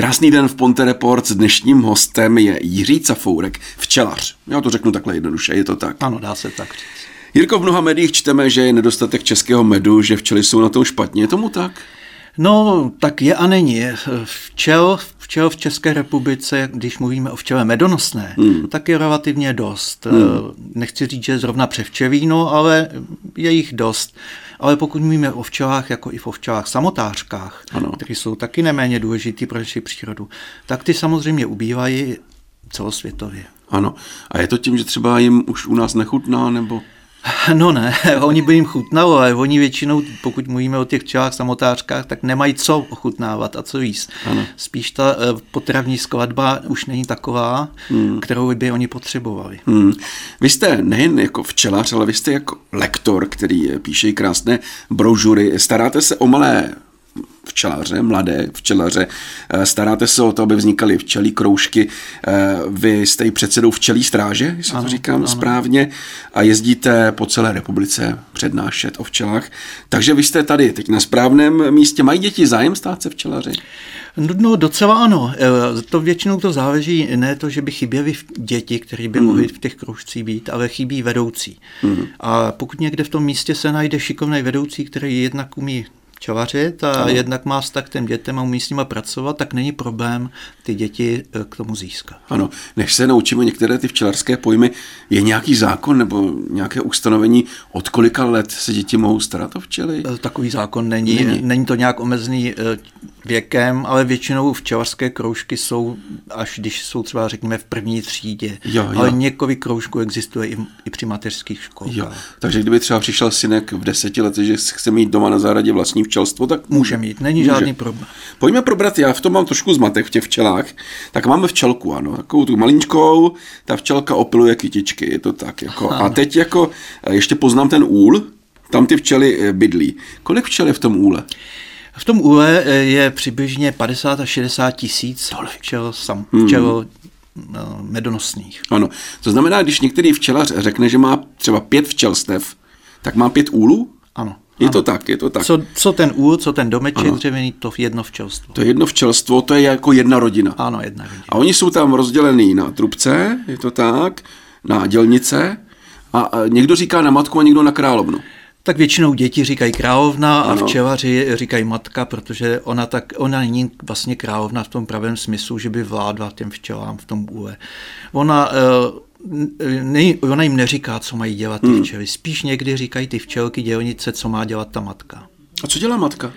Krásný den v Ponte Report. S dnešním hostem je Jiří Cafourek, včelař. Já to řeknu takhle jednoduše, je to tak? Ano, dá se tak říct. Jirko, v mnoha médiích čteme, že je nedostatek českého medu, že včely jsou na tom špatně. Je tomu tak? No, tak je a není. Včel, včel v České republice, když mluvíme o včele medonosné, hmm. tak je relativně dost. Hmm. Nechci říct, že zrovna převčevíno, ale je jich dost. Ale pokud mluvíme o včelách, jako i o včelách samotářkách, ano. které jsou taky neméně důležitý pro naši přírodu, tak ty samozřejmě ubývají celosvětově. Ano. A je to tím, že třeba jim už u nás nechutná, nebo... No ne, oni by jim chutnalo, ale oni většinou, pokud mluvíme o těch včelách samotářkách, tak nemají co ochutnávat a co jíst. Ano. Spíš ta eh, potravní skladba už není taková, hmm. kterou by oni potřebovali. Hmm. Vy jste nejen jako včelař, ale vy jste jako lektor, který píše krásné brožury. Staráte se o malé včelaře, mladé včelaře. Eh, staráte se o to, aby vznikaly včelí kroužky. Eh, vy jste i předsedou včelí stráže, jestli ano, to říkám ano. správně, a jezdíte po celé republice přednášet o včelách. Takže vy jste tady teď na správném místě. Mají děti zájem stát se včelaři? No, no docela ano. Eh, to většinou to záleží ne to, že by chyběly děti, které by mm. mohly v těch kroužcích být, ale chybí vedoucí. Mm. A pokud někde v tom místě se najde šikovný vedoucí, který jednak umí čavařit a ano. jednak má vztah k těm dětem a umí s nimi pracovat, tak není problém ty děti eh, k tomu získat. Ano, než se naučíme některé ty včelařské pojmy, je nějaký zákon nebo nějaké ustanovení, od kolika let se děti mohou starat o včely? Eh, takový zákon není, není, není to nějak omezený eh, věkem, ale většinou včelařské kroužky jsou, až když jsou třeba řekněme v první třídě, jo, jo. ale několik kroužků existuje i, i při mateřských školách. Jo. Takže kdyby třeba přišel synek v deseti letech, že chce mít doma na zahradě vlastní včelstvo, tak může mít, není může. žádný problém. Pojďme probrat, já v tom mám trošku zmatek v těch včelách, tak máme včelku, ano, takovou tu maličkou, ta včelka opiluje kytičky, je to tak, jako. A teď jako, ještě poznám ten úl, tam ty včely eh, bydlí. Kolik včel je v tom úle? V tom úle eh, je přibližně 50 až 60 tisíc včel, sam, hmm. včel hmm. medonosných. Ano, to znamená, když některý včelař řekne, že má třeba pět včelstev, tak má pět úlů? Ano. Je ano. to tak, je to tak. Co, co ten úl, co ten domeček dřevěný, to jedno včelstvo. To jedno včelstvo, to je jako jedna rodina. Ano, jedna rodina. A oni jsou tam rozdělený na trubce, je to tak, na dělnice a, a někdo říká na matku a někdo na královnu. Tak většinou děti říkají královna a ano. včelaři říkají matka, protože ona, tak, ona není vlastně královna v tom pravém smyslu, že by vládla těm včelám v tom úle. Ona uh, ne, ona jim neříká, co mají dělat ty hmm. včely. Spíš někdy říkají ty včelky dělnice, co má dělat ta matka. A co dělá matka?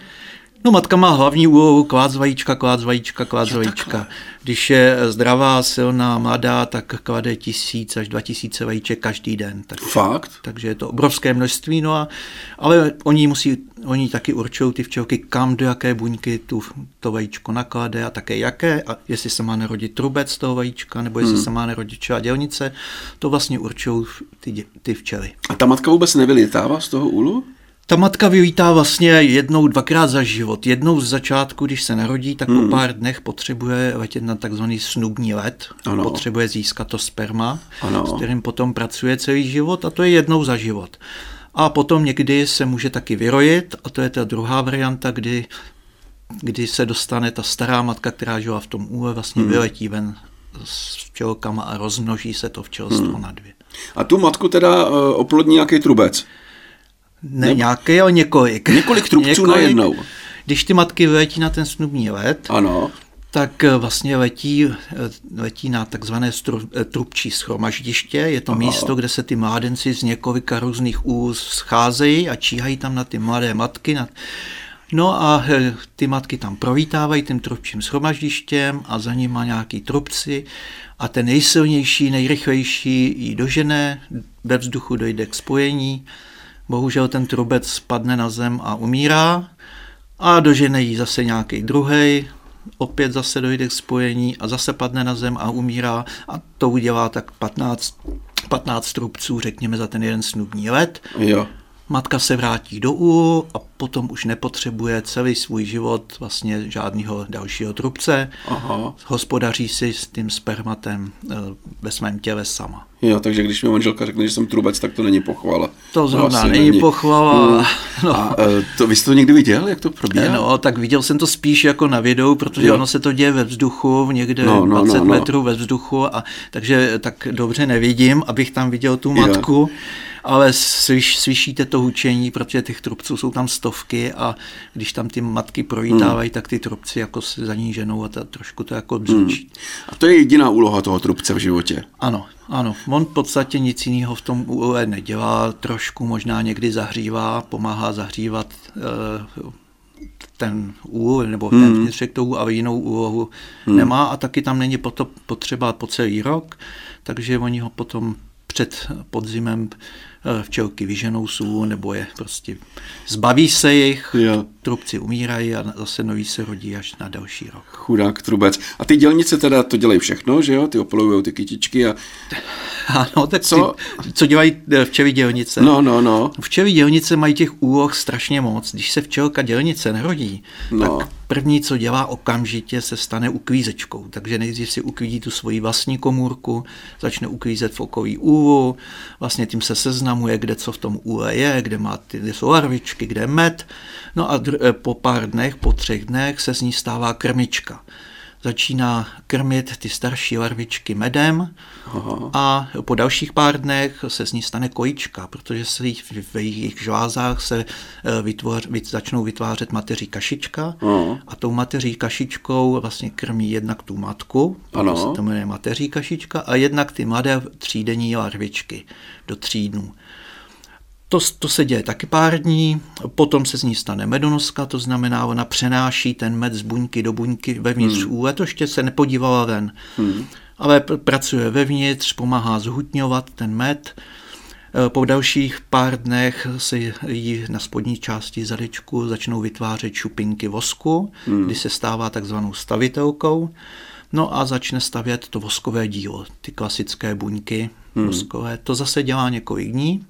No matka má hlavní úlohu klát vajíčka, klát vajíčka, klát vajíčka. Když je zdravá, silná, mladá, tak klade tisíc až dva tisíce vajíček každý den. Tak, Fakt? Takže je to obrovské množství, no a, ale oni musí, oni taky určují ty včelky, kam do jaké buňky tu, to vajíčko naklade a také jaké, a jestli se má narodit trubec z toho vajíčka, nebo jestli hmm. se má narodit čela dělnice, to vlastně určují ty, ty včely. A ta matka vůbec nevylítává z toho úlu? Ta matka vylítá vlastně jednou, dvakrát za život. Jednou z začátku, když se narodí, tak hmm. po pár dnech potřebuje letět na takzvaný snubní let. Ano. Potřebuje získat to sperma, ano. s kterým potom pracuje celý život a to je jednou za život. A potom někdy se může taky vyrojit a to je ta druhá varianta, kdy, kdy se dostane ta stará matka, která žila v tom úle, vlastně hmm. vyletí ven s včelkama a rozmnoží se to včelstvo hmm. na dvě. A tu matku teda uh, oplodní nějaký trubec? Ne, ne nějaký, ale několik. Několik trubců několik, najednou. Když ty matky letí na ten snubní let, ano. tak eh, vlastně letí, eh, letí na takzvané stru, eh, trubčí schromaždiště. Je to Aha. místo, kde se ty mládenci z několika různých úz scházejí a číhají tam na ty mladé matky. Na, No a ty matky tam provítávají tím trubčím schromaždištěm a za ním má nějaký trubci a ten nejsilnější, nejrychlejší ji dožené, ve vzduchu dojde k spojení Bohužel ten trubec spadne na zem a umírá a dožene jí zase nějaký druhý, opět zase dojde k spojení a zase padne na zem a umírá a to udělá tak 15, 15 trubců, řekněme, za ten jeden snubní let. Jo. Matka se vrátí do úlu a potom už nepotřebuje celý svůj život vlastně žádného dalšího trubce. Aha. Hospodaří si s tím spermatem eh, ve svém těle sama. Jo, takže když mi manželka řekne, že jsem trubec, tak to není pochvala. To zrovna to není, není pochvala. Mm. No. A eh, to, vy jste to někdy viděl, jak to probíhá? No, tak viděl jsem to spíš jako na videu, protože jo. ono se to děje ve vzduchu, někde no, no, 20 no, no. metrů ve vzduchu, a takže tak dobře nevidím, abych tam viděl tu matku. Jo ale slyš, slyšíte to hučení, protože těch trubců jsou tam stovky a když tam ty matky projítávají, hmm. tak ty trubci jako se za ní ženou a ta, trošku to jako bzučí. Hmm. A to je jediná úloha toho trubce v životě? Ano, ano. On v podstatě nic jiného v tom úle nedělá, trošku možná někdy zahřívá, pomáhá zahřívat uh, ten úl nebo ten hmm. vnitřek toho a jinou úlohu hmm. nemá a taky tam není potřeba po celý rok, takže oni ho potom před podzimem včelky vyženou sůl, nebo je prostě zbaví se jich, jo. trubci umírají a zase noví se rodí až na další rok. Chudák trubec. A ty dělnice teda to dělají všechno, že jo? Ty opolují ty kytičky a... Ano, tak co? Ty, co dělají eh, včely dělnice? No, no, no. Včely dělnice mají těch úloh strašně moc. Když se včelka dělnice nerodí, no. tak první, co dělá okamžitě, se stane uklízečkou. Takže nejdřív si uklízí tu svoji vlastní komůrku, začne uklízet v okolí úlu, vlastně tím se seznamuje, kde co v tom úle je, kde, má ty, kde jsou larvičky, kde je med. No a dr- po pár dnech, po třech dnech se z ní stává krmička začíná krmit ty starší larvičky medem Aha. a po dalších pár dnech se z ní stane kojička, protože se v jejich žlázách se eh, vytvoř, začnou vytvářet mateří kašička Aha. a tou mateří kašičkou vlastně krmí jednak tu matku, to se to jmenuje mateří kašička, a jednak ty mladé třídenní larvičky do tří dnů. To, to se děje taky pár dní, potom se z ní stane medonoska, to znamená, ona přenáší ten med z buňky do buňky vevnitř hmm. úle, to ještě se nepodívala ven. Hmm. Ale pr- pracuje vevnitř, pomáhá zhutňovat ten med. E, po dalších pár dnech se jí na spodní části zadečku začnou vytvářet šupinky vosku, hmm. kdy se stává takzvanou stavitelkou. No a začne stavět to voskové dílo, ty klasické buňky hmm. voskové. To zase dělá několik dní.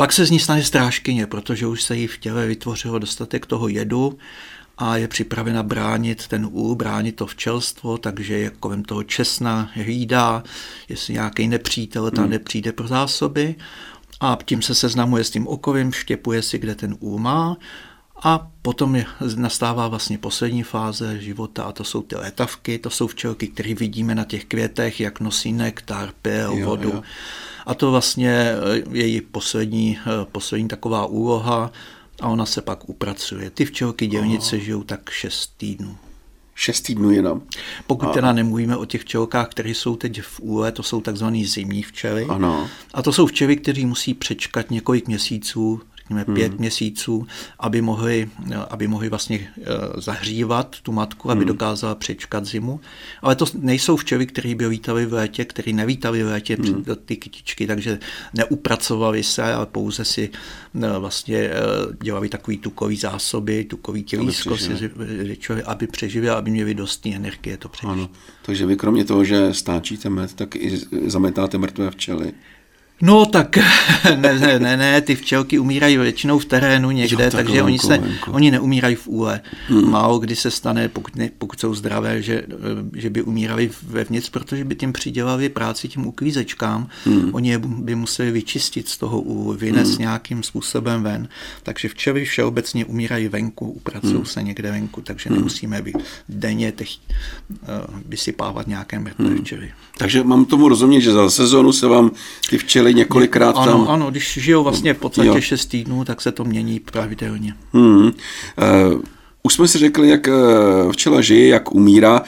Pak se z ní stane strážkyně, protože už se jí v těle vytvořilo dostatek toho jedu a je připravena bránit ten úl, bránit to včelstvo, takže je kolem toho česna, hlídá, jestli nějaký nepřítel tam hmm. nepřijde pro zásoby a tím se seznamuje s tím okovím, štěpuje si, kde ten úl má a potom je, nastává vlastně poslední fáze života a to jsou ty letavky, to jsou včelky, které vidíme na těch květech, jak nosí nektar, pil, vodu. Jo. A to vlastně eh, je její poslední, eh, poslední taková úloha a ona se pak upracuje. Ty včelky dělnice oh. žijou tak šest týdnů. Šest týdnů jenom. Pokud a... teda nemluvíme o těch včelkách, které jsou teď v úle, to jsou takzvané zimní včely. Ano. A to jsou včely, které musí přečkat několik měsíců řekněme hmm. pět měsíců, aby mohli, aby mohli vlastně eh, zahřívat tu matku, aby hmm. dokázala přečkat zimu. Ale to nejsou včely, které by vítali v létě, které nevítali v létě hmm. ty kytičky, takže neupracovali se, ale pouze si eh, vlastně eh, dělali takový tukový zásoby, tukový tělísko, aby přežili, aby přeživili, aby měli dost energie to přežít. Ano. Takže vy kromě toho, že stáčíte med, tak i zametáte mrtvé včely. No tak ne, ne, ne, ne, ty včelky umírají většinou v terénu někde, jo, takže oni, se, oni neumírají v úle. Hmm. Málo kdy se stane, pokud, ne, pokud jsou zdravé, že, že by umírali vevnitř, protože by tím přidělali práci tím uklízečkám. Hmm. Oni je by museli vyčistit z toho úlu, vynést hmm. nějakým způsobem ven. Takže včely všeobecně umírají venku, upracují hmm. se někde venku, takže hmm. nemusíme by denně těch, uh, vysypávat nějaké mrtvé hmm. včely. Takže mám tomu rozumět, že za sezónu se vám ty včely byli několikrát ano, tam. Ano, když žijou vlastně v podstatě jo. 6 týdnů, tak se to mění pravidelně. Hmm. Uh, už jsme si řekli, jak uh, včela žije, jak umírá.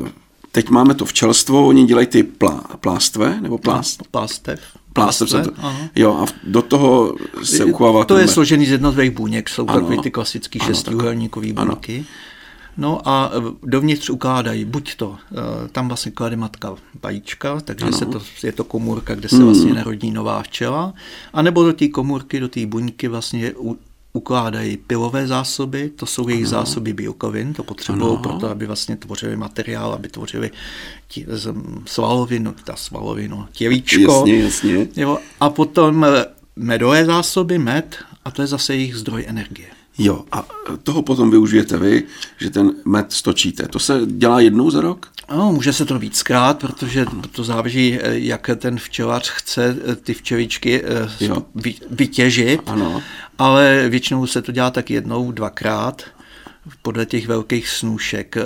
Uh, teď máme to včelstvo, oni dělají ty plá, plástve, nebo plást? Plástev. Plástev, se to, jo, a do toho se uchovává. To je složený z jednotlivých buněk, jsou takové ty klasické šestiúhelníkové buňky. Ano. No a e, dovnitř ukládají buď to, e, tam vlastně klade matka vajíčka, takže se to, je to komůrka, kde se hmm. vlastně narodí nová včela, anebo do té komůrky, do té buňky vlastně ukládají pilové zásoby, to jsou jejich ano. zásoby bílkovin, to potřebují proto, aby vlastně tvořili materiál, aby tvořili tí, svalovinu, ta svalovinu, tělíčko. Jasně, jasně. Jo, a potom e, medové zásoby, med a to je zase jejich zdroj energie. Jo, a toho potom využijete vy, že ten med stočíte. To se dělá jednou za rok? No, může se to víckrát, protože to záleží, jak ten včelař chce ty včeličky jo. vytěžit, ano. ale většinou se to dělá tak jednou, dvakrát podle těch velkých snůšek, eh,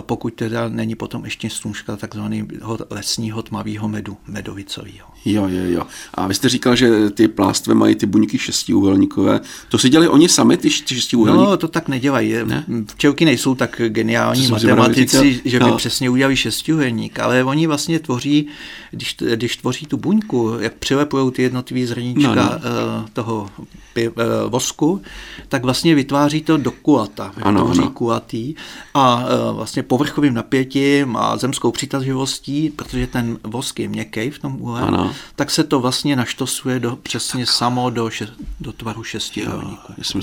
pokud teda není potom ještě snůška takzvaného lesního tmavého medu, medovicového. Jo, jo, jo. A vy jste říkal, že ty plástve mají ty buňky šestiúhelníkové. To si dělali oni sami, ty šestiúhelníky? No, to tak nedělají. Ne? Včelky nejsou tak geniální matematici, že by no. přesně udělali šestiúhelník, ale oni vlastně tvoří, když, když tvoří tu buňku, jak přilepují ty jednotlivé zrníčka no, no. Eh, toho eh, vosku, tak vlastně vytváří to do kulata. Ano, tvoří ano. kulatý a uh, vlastně povrchovým napětím a zemskou přitaživostí, protože ten vosk je měkký v tom ano tak se to vlastně naštosuje do, přesně samo do, še, do tvaru si,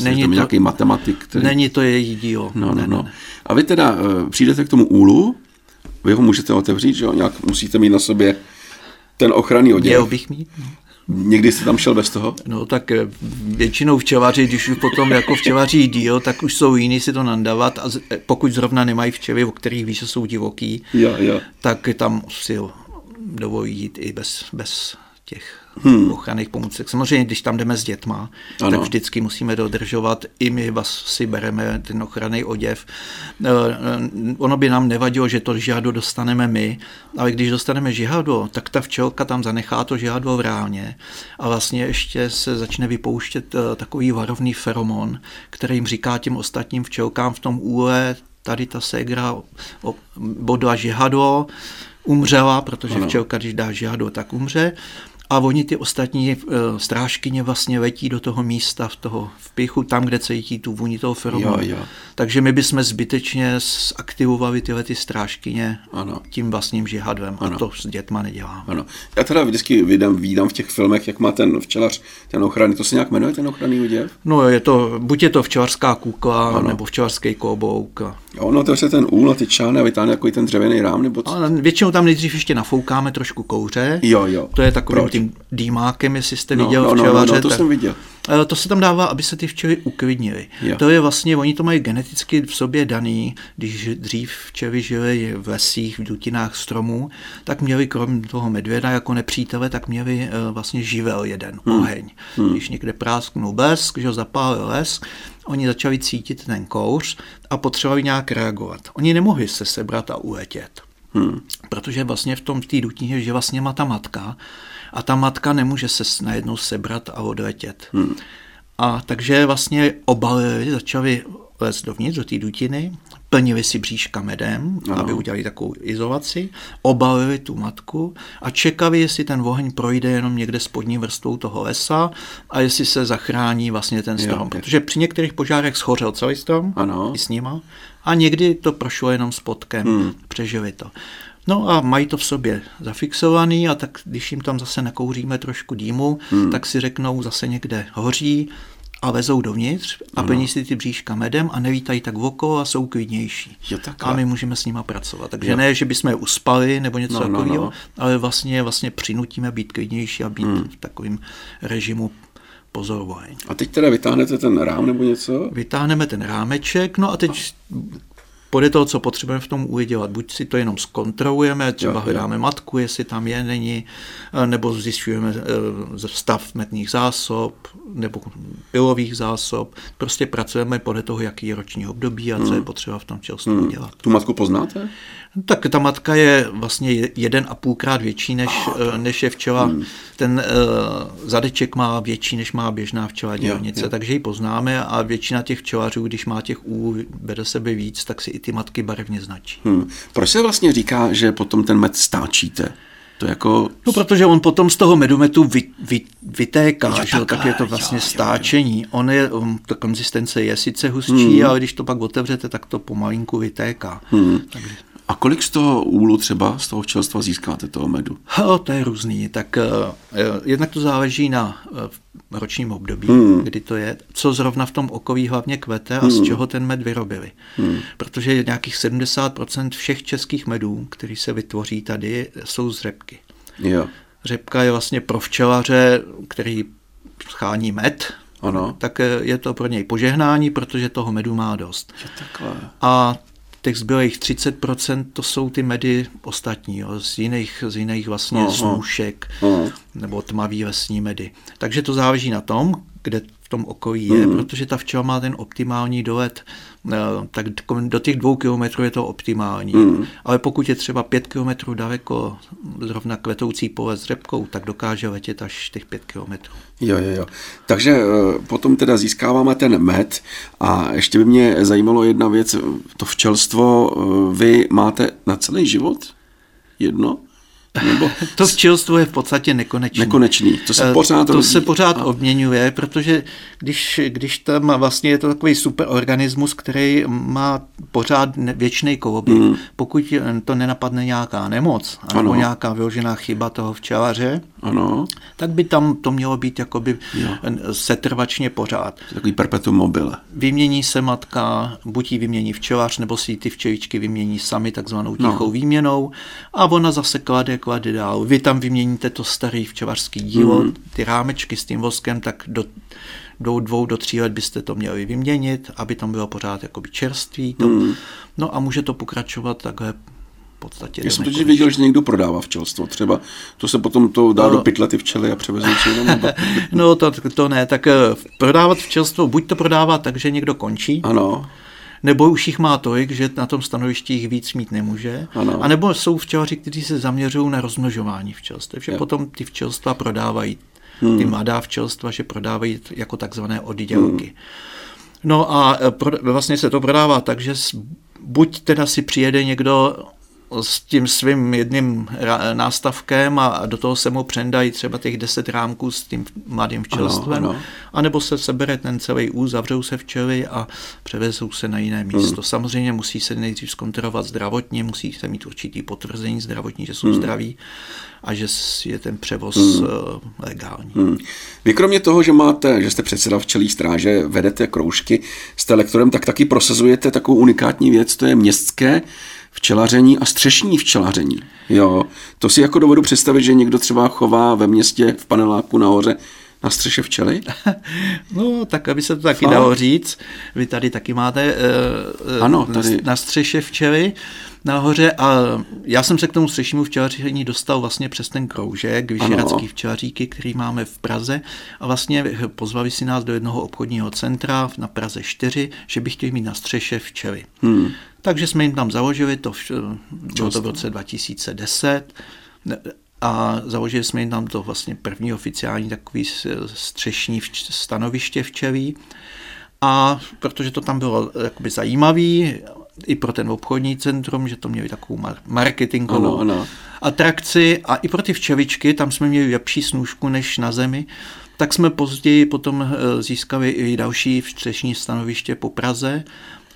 není že to, nějaký matematik. Který... Není to její dílo. No, no, ne, no. Ne. A vy teda uh, přijdete k tomu úlu, vy ho můžete otevřít, že jo? Nějak musíte mít na sobě ten ochranný oděv. Měl bych mít. No. Někdy jsi tam šel bez toho? No tak eh, většinou včelaři, když už potom jako včelaří díl, tak už jsou jiní si to nandavat a eh, pokud zrovna nemají včely, o kterých víš, že jsou divoký, jo, jo. tak tam si dovolí jít i bez, bez těch hmm. ochranných pomůcek. Samozřejmě, když tam jdeme s dětma, ano. tak vždycky musíme dodržovat, i my vás si bereme ten ochranný oděv. Eh, eh, ono by nám nevadilo, že to žihadlo dostaneme my, ale když dostaneme žihadlo, tak ta včelka tam zanechá to žihadlo v ráně a vlastně ještě se začne vypouštět eh, takový varovný feromon, který jim říká těm ostatním včelkám v tom úle, tady ta segra bodla žihadlo, umřela, protože ano. včelka, když dá žihadlo, tak umře a oni ty ostatní uh, strážkyně vlastně letí do toho místa v toho vpichu, tam, kde cítí tu vůni toho feromonu. Takže my bychom zbytečně zaktivovali tyhle ty strážkyně ano. tím vlastním žihadlem ano. a to s dětma neděláme. Ano. Já teda vždycky vidím, vidím v těch filmech, jak má ten včelař ten ochranný, to se nějak jmenuje ten ochranný úděv? No je to, buď je to včelařská kukla, ano. nebo včelařský klobouk. Jo, no to je ten úl na ty čány a vytáhne jako ten dřevěný rám, nebo co? Ale většinou tam nejdřív ještě nafoukáme trošku kouře. Jo, jo. To je takovým Proč? tím dýmákem, jestli jste no, viděl no, no, včelaře. No, no, to tak, jsem viděl. Eh, to se tam dává, aby se ty včely uklidnily. To je vlastně, oni to mají geneticky v sobě daný, když dřív včely žily v lesích, v dutinách stromů, tak měli krom toho medvěda jako nepřítele, tak měli eh, vlastně živel jeden, hmm. oheň. Hmm. Když někde prásknul blesk, že zapálil les, oni začali cítit ten kouř a potřebovali nějak reagovat. Oni nemohli se sebrat a uletět. Hmm. Protože vlastně v tom v té dutině žila s něma ta matka a ta matka nemůže se najednou sebrat a odletět. Hmm. A takže vlastně obalili, začali lézt dovnitř do té dutiny, plnili si bříška medem, ano. aby udělali takovou izolaci, obalili tu matku a čekali, jestli ten oheň projde jenom někde spodní vrstvou toho lesa a jestli se zachrání vlastně ten strom. Jo, Protože při některých požárech schořel celý strom ano. i s nima a někdy to prošlo jenom spodkem, hmm. přežili to. No a mají to v sobě zafixovaný a tak když jim tam zase nakouříme trošku dýmu, hmm. tak si řeknou zase někde hoří a vezou dovnitř a plní si ty bříška medem a nevítají tak okolo a jsou klidnější. Jo, a my můžeme s nima pracovat. Takže jo. ne, že bychom je uspali nebo něco no, takového, no, no. ale vlastně, vlastně přinutíme být klidnější a být hmm. v takovém režimu pozorování. A teď teda vytáhnete ten rám nebo něco? Vytáhneme ten rámeček, no a teď podle toho, co potřebujeme v tom udělat. Buď si to jenom zkontrolujeme, třeba jo, hledáme jo. matku, jestli tam je, není, eh, nebo zjišťujeme eh, stav metných zásob, nebo pilových zásob. Prostě pracujeme podle toho, jaký je roční období a co hmm. je potřeba v tom čelstvu hmm. udělat. Tu matku poznáte? Tak ta matka je vlastně jeden a půlkrát větší, než, oh. než je včela. Hmm. Ten uh, zadeček má větší, než má běžná včela dělnice, takže ji poznáme a většina těch včelařů, když má těch ú, bere sebe víc, tak si i ty matky barevně značí. Hmm. Proč se vlastně říká, že potom ten med stáčíte? To jako... No, protože on potom z toho medometu vy, vy, vytéká, jo, že, tak je to vlastně jo, stáčení. Jo, jo. On je, um, ta konzistence je sice hustší, hmm. ale když to pak otevřete, tak to pomalinku vytéká. Hmm. Takže... A kolik z toho úlu třeba, z toho včelstva získáte toho medu? O, to je různý. Tak uh, jednak to záleží na uh, ročním období, hmm. kdy to je, co zrovna v tom okolí hlavně kvete a hmm. z čeho ten med vyrobili. Hmm. Protože nějakých 70% všech českých medů, který se vytvoří tady, jsou z řepky. Jo. Řepka je vlastně pro včelaře, který schání med, Ano. tak je to pro něj požehnání, protože toho medu má dost. Je takhle. A těch zbylých 30% to jsou ty medy ostatní, jo, z jiných, z jiných vlastně Aha. snůšek Aha. nebo tmavý lesní medy. Takže to záleží na tom, kde tom okolí je, Mhm. protože ta včela má ten optimální dolet, eh, tak do těch dvou kilometrů je to optimální. Mhm. Ale pokud je třeba pět kilometrů daleko zrovna kvetoucí pole s řepkou, tak dokáže letět až těch pět kilometrů. Jo, jo, jo. Takže eh, potom teda získáváme ten med a ještě by mě zajímalo jedna věc, to včelstvo eh, vy máte na celý život? Jedno? Nebo To včelstvo je v podstatě nekonečné. nekonečný? To se Eh, pořád to se pořád A- obměňuje, protože když, když tam vlastně je to takový superorganismus, který má pořád věčný koloběh, Hmm. pokud to nenapadne nějaká nemoc, nebo nějaká vyložená chyba toho včelaře, Ano, tak by tam to mělo být jakoby Jo. setrvačně pořád. takový perpetuum mobile. Vymění se matka, buď ji vymění včelař, nebo si ty včeličky vymění sami takzvanou tichou No. výměnou a ona zase klade, klade dál. Vy tam vyměníte to starý včelařský dílo, Mhm. ty rámečky s tím voskem, tak do, do dvou, do tří let byste to měli vyměnit, aby tam bylo pořád jakoby čerství. To. Mhm. No a může to pokračovat takhle v podstatě. Já jsem totiž viděl, že někdo prodává včelstvo. Třeba to se potom to dá No. do pytle ty včely a převezou si jenom. No to, to ne, tak eh, prodávat včelstvo, buď to prodává tak, že někdo končí, Ano, Nebo už jich má tolik, že na tom stanovišti jich víc mít nemůže. Ano. A nebo jsou včelaři, kteří se zaměřují na rozmnožování včelstev, že Jo. potom ty včelstva prodávají, ty mladá včelstva, že prodávají jako takzvané oddělky. No a pro, vlastně se to prodává tak, že buď teda si přijede někdo s tím svým jedným ra- nástavkem a do toho se mu přendají třeba těch 10 rámků s tím mladým včelstvem, ano. anebo se sebere ten celý úz, zavřou se včely a převezou se na jiné místo. Hmm. Samozřejmě musí se nejdřív zkontrolovat zdravotně, musí se mít určitý potvrzení zdravotní, že jsou hmm. zdraví a že s- je ten převoz hmm. legální. Hmm. Vy kromě toho, že máte, že jste předseda včelí stráže, vedete kroužky, jste lektorem, tak taky prosazujete takovou unikátní věc, to je městské včelaření a střešní včelaření. Jo, to si jako dovedu představit, že někdo třeba chová ve městě v paneláku nahoře na střeše včely? No, tak aby se to taky Fakt? dalo říct. Vy tady taky máte uh, Ano, na, tady- na střeše včely nahoře a já jsem se k tomu střešnímu včelaření dostal vlastně přes ten kroužek, Vyšeradský včelaříky, který máme v Praze a vlastně pozvali si nás do jednoho obchodního centra na Praze 4, že by chtěli mít na střeše včely. Hmm. Takže jsme jim tam založili, to, bylo to v roce 2010, a založili jsme jim tam to vlastně první oficiální takový střešní stanoviště včelí. A protože to tam bylo jakoby zajímavý, i pro ten obchodní centrum, že to měli takovou mar- marketingovou Ano, ano. atrakci a i pro ty včeličky, tam jsme měli lepší snůžku než na zemi, tak jsme později potom eh, získali i další střešní stanoviště po Praze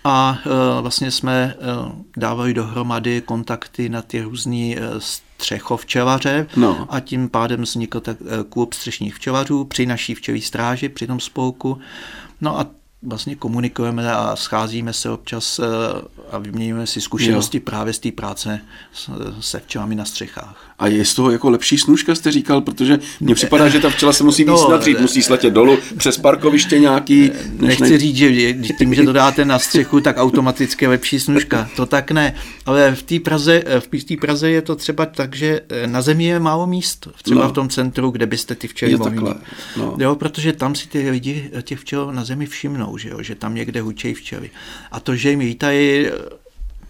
a eh, vlastně jsme eh, dávali dohromady kontakty na ty různý eh, střechovčelaře No. a tím pádem vznikl tak klub střešních včelařů při naší včelí stráži, při tom spolku. No a vlastně komunikujeme a scházíme se občas eh, a vyměňujeme si zkušenosti jo. právě z té práce se včelami na střechách. A je z toho jako lepší snůžka, jste říkal, protože mně připadá, že ta včela se musí víc No, musí sletět dolů přes parkoviště nějaký. než Nechci říct, že tím, že to dáte na střechu, tak automaticky je lepší snužka. To tak ne. Ale v té Praze, v té Praze je to třeba tak, že na zemi je málo míst. Třeba No. v tom centru, kde byste ty včely mohli no. Jo, protože tam si ty lidi těch včel na zemi všimnou, že, jo, že tam někde hučejí včely. A to, že jim lítají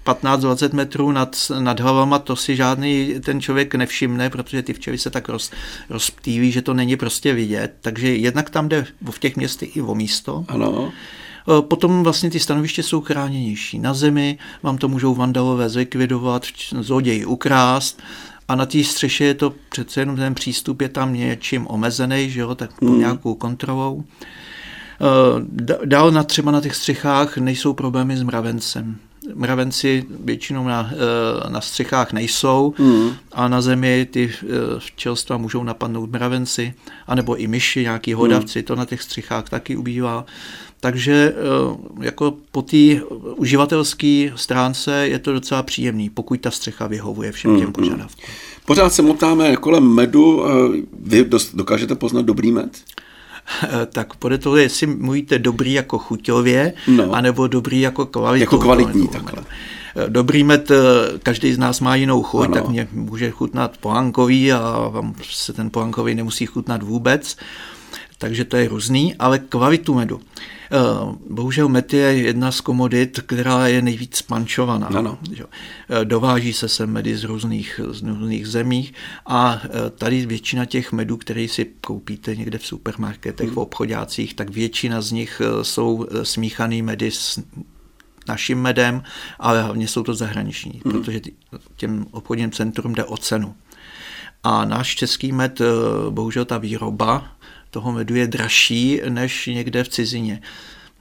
15-20 metrů nad, nad hlavama, to si žádný ten člověk nevšimne, protože ty včely se tak roz, rozptýlí, že to není prostě vidět. Takže jednak tam jde v těch městech i o místo. Ano. Potom vlastně ty stanoviště jsou chráněnější. Na zemi vám to můžou vandalové zlikvidovat, zloději ukrást a na té střeše je to přece jenom ten přístup je tam něčím omezený, že jo, tak pod nějakou kontrolou. E, d- Dál na třeba na těch střechách nejsou problémy s mravencem. Mravenci většinou na, e, na střechách nejsou Hmm. a na zemi ty e, včelstva můžou napadnout mravenci, anebo i myši, nějaký hodavci, to na těch střechách taky ubývá. Takže jako po té uživatelské stránce je to docela příjemný, pokud ta střecha vyhovuje všem těm požadavkům. Pořád se motáme kolem medu. eh, Vy dokážete poznat dobrý med? Tak podle toho, jestli mluvíte dobrý jako chuťově, no. anebo dobrý jako kvalitou. Jako kvalitní takhle. Dobrý med, každý z nás má jinou chuť, ano. tak mě může chutnat pohankový a vám se ten pohankový nemusí chutnat vůbec takže to je různý, ale kvalitu medu. Eh, bohužel med je jedna z komodit, která je nejvíc pančovaná. Ano. Eh, dováží se sem medy z různých, z různých zemí a eh, tady většina těch medů, které si koupíte někde v supermarketech, hmm. v obchodácích, tak většina z nich jsou smíchaný medy s naším medem, ale hlavně jsou to zahraniční, hmm. protože těm obchodním centrum jde o cenu. A náš český med, bohužel ta výroba toho medu je dražší než někde v cizině.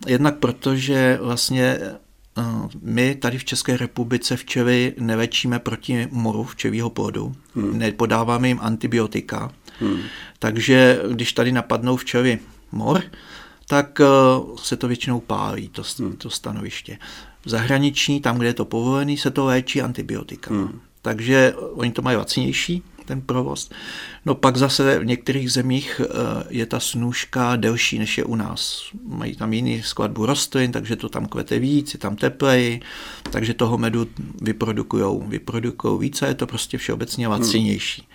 Jednak protože vlastně eh, my tady v České republice včely nevečíme proti moru včelího plodu, hmm. nepodáváme jim antibiotika, hmm. takže když tady napadnou včely mor, tak eh, se to většinou pálí, to, hmm. to stanoviště. V zahraniční, tam, kde je to povolené, se to léčí antibiotika. Hmm. Takže oni to mají lacinější, ten provoz. No pak zase v některých zemích eh, je ta snůžka delší, než je u nás. Mají tam jiný skladbu rostlin, takže to tam kvete víc, je tam teplej, takže toho medu vyprodukujou, vyprodukujou více, je to prostě všeobecně lacinější.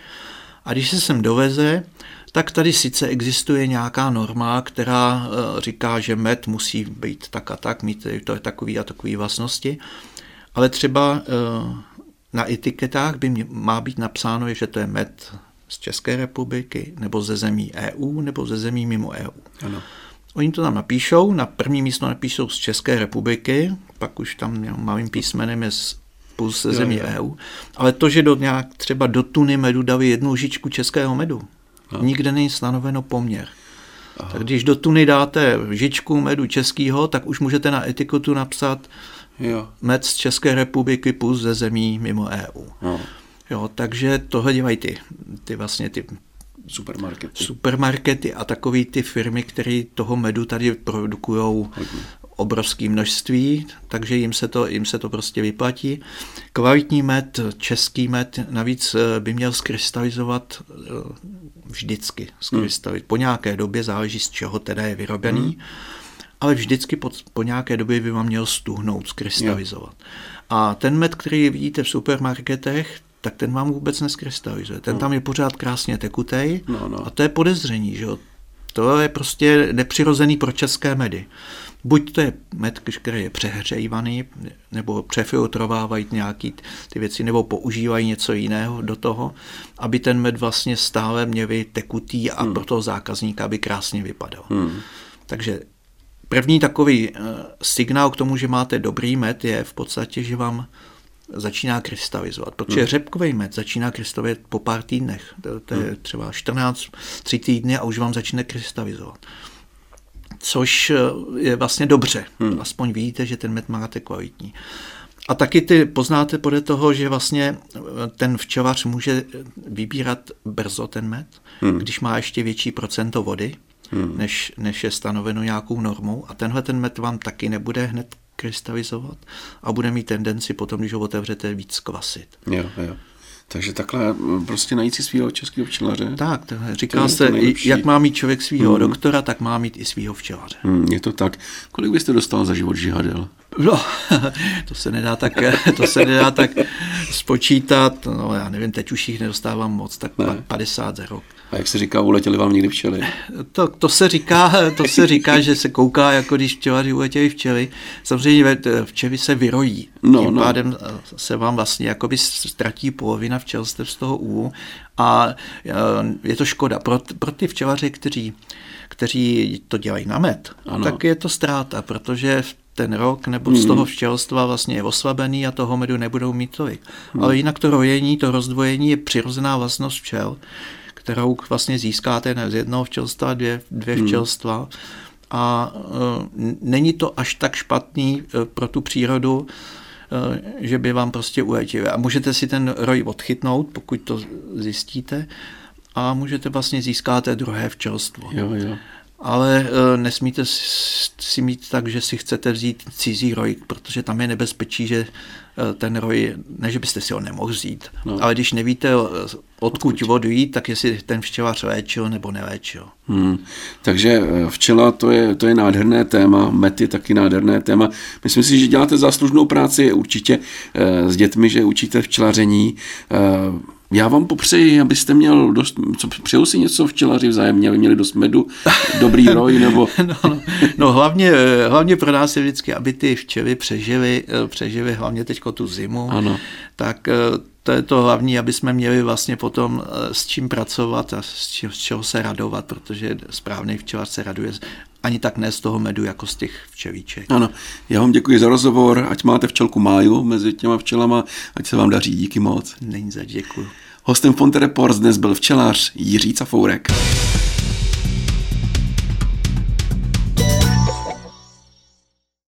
A když se sem doveze, tak tady sice existuje nějaká norma, která eh, říká, že med musí být tak a tak, mít to je takový a takový vlastnosti, ale třeba eh, na etiketách by mě, má být napsáno, že to je med z České republiky, nebo ze zemí EU, nebo ze zemí mimo EU. Ano. Oni to tam napíšou, na první místo napíšou z České republiky, pak už tam malým písmenem je z, plus ze zemí jo, jo. EU, ale to, že do nějak třeba do tuny medu dali jednu lžičku českého medu, no. nikde není stanoveno poměr. Aha. Tak když do tuny dáte lžičku medu českého, tak už můžete na etiketu napsat Jo. Med z České republiky plus ze zemí mimo EU. Jo. Jo, takže tohle dělají ty, ty vlastně ty supermarkety. supermarkety a takové ty firmy, které toho medu tady produkují obrovské množství, takže jim se, to, jim se to prostě vyplatí. Kvalitní med, český med, navíc eh, by měl skrystalizovat eh, vždycky. Skrystalizovat. Hmm. Po nějaké době záleží, z čeho teda je vyrobený. Hmm ale vždycky po, po nějaké době by vám měl stuhnout, skrystalizovat. Jo. A ten med, který vidíte v supermarketech, tak ten vám vůbec neskrystalizuje. Ten no. tam je pořád krásně tekutej no, no. a to je podezření, že jo. To je prostě nepřirozený pro české medy. Buď to je med, který je přehřejvaný, nebo přefiltrovávají nějaký ty věci, nebo používají něco jiného do toho, aby ten med vlastně stále měl tekutý a hmm. pro toho zákazníka aby krásně vypadal. Hmm. Takže První takový eh, signál k tomu, že máte dobrý med, je v podstatě, že vám začíná krystalizovat, protože hmm. řepkový med začíná krystalizovat po pár týdnech. To, to je hmm. třeba 14, 3 týdny a už vám začne krystalizovat. Což eh, je vlastně dobře. Hmm. Aspoň vidíte, že ten med máte kvalitní. A taky ty poznáte podle toho, že vlastně eh, ten včelař může vybírat brzo ten med, hmm. když má ještě větší procento vody, hmm. než, než je stanoveno nějakou normou. A tenhle ten med vám taky nebude hned krystalizovat a bude mít tendenci potom, když ho otevřete, víc kvasit. Jo, jo. Takže takhle prostě najít si svého českého včelaře. Tak, to říká se, jak má mít člověk svého hmm. doktora, tak má mít i svého včelaře. Hmm, je to tak. Kolik byste dostal za život žihadel? No, to se nedá tak, to se nedá tak spočítat, no já nevím, teď už jich nedostávám moc, tak ne. 50 za rok. A jak se říká, uletěli vám někdy včely? To, to, se říká, to se říká, že se kouká, jako když včelaři uletěli včely. Samozřejmě včely se vyrojí. No, Tím no. pádem se vám vlastně jakoby ztratí polovina včelstev z toho úlu a je to škoda. Pro, pro ty včelaře, kteří, kteří to dělají na med, ano. tak je to ztráta, protože ten rok nebo z hmm. toho včelstva vlastně je oslabený a toho medu nebudou mít tolik. Hmm. Ale jinak to rojení, to rozdvojení je přirozená vlastnost včel, kterou vlastně získáte z jednoho včelstva, dvě, dvě hmm. včelstva. A e, není to až tak špatný e, pro tu přírodu, že by vám prostě uletěli. A můžete si ten roj odchytnout, pokud to zjistíte, a můžete vlastně získat druhé včelstvo. Jo, jo. Ale e, nesmíte si mít tak, že si chcete vzít cizí roj, protože tam je nebezpečí, že e, ten roj, ne, že byste si ho nemohl vzít, no. ale když nevíte, odkud vodu jít, tak jestli ten včelař léčil nebo neléčil. Hmm. Takže včela to je, to je nádherné téma, mety taky nádherné téma. Myslím si, že děláte záslužnou práci určitě s dětmi, že učíte včelaření. Já vám popřeji, abyste měl dost, co, přeju si něco včelaři vzájemně, aby měli dost medu, dobrý roj, nebo... no, no, no hlavně, hlavně pro nás je vždycky, aby ty včely přežily, přežily hlavně teď tu zimu, ano. tak eh, to je to hlavní, aby jsme měli vlastně potom eh, s čím pracovat a z čeho se radovat, protože správný včelař se raduje ani tak ne z toho medu, jako z těch včelíček. Ano, já vám děkuji za rozhovor, ať máte včelku máju mezi těma včelama, ať se vám daří, díky moc. Není za děkuji. Hostem Fonte Reports dnes byl včelař Jiří Cafourek.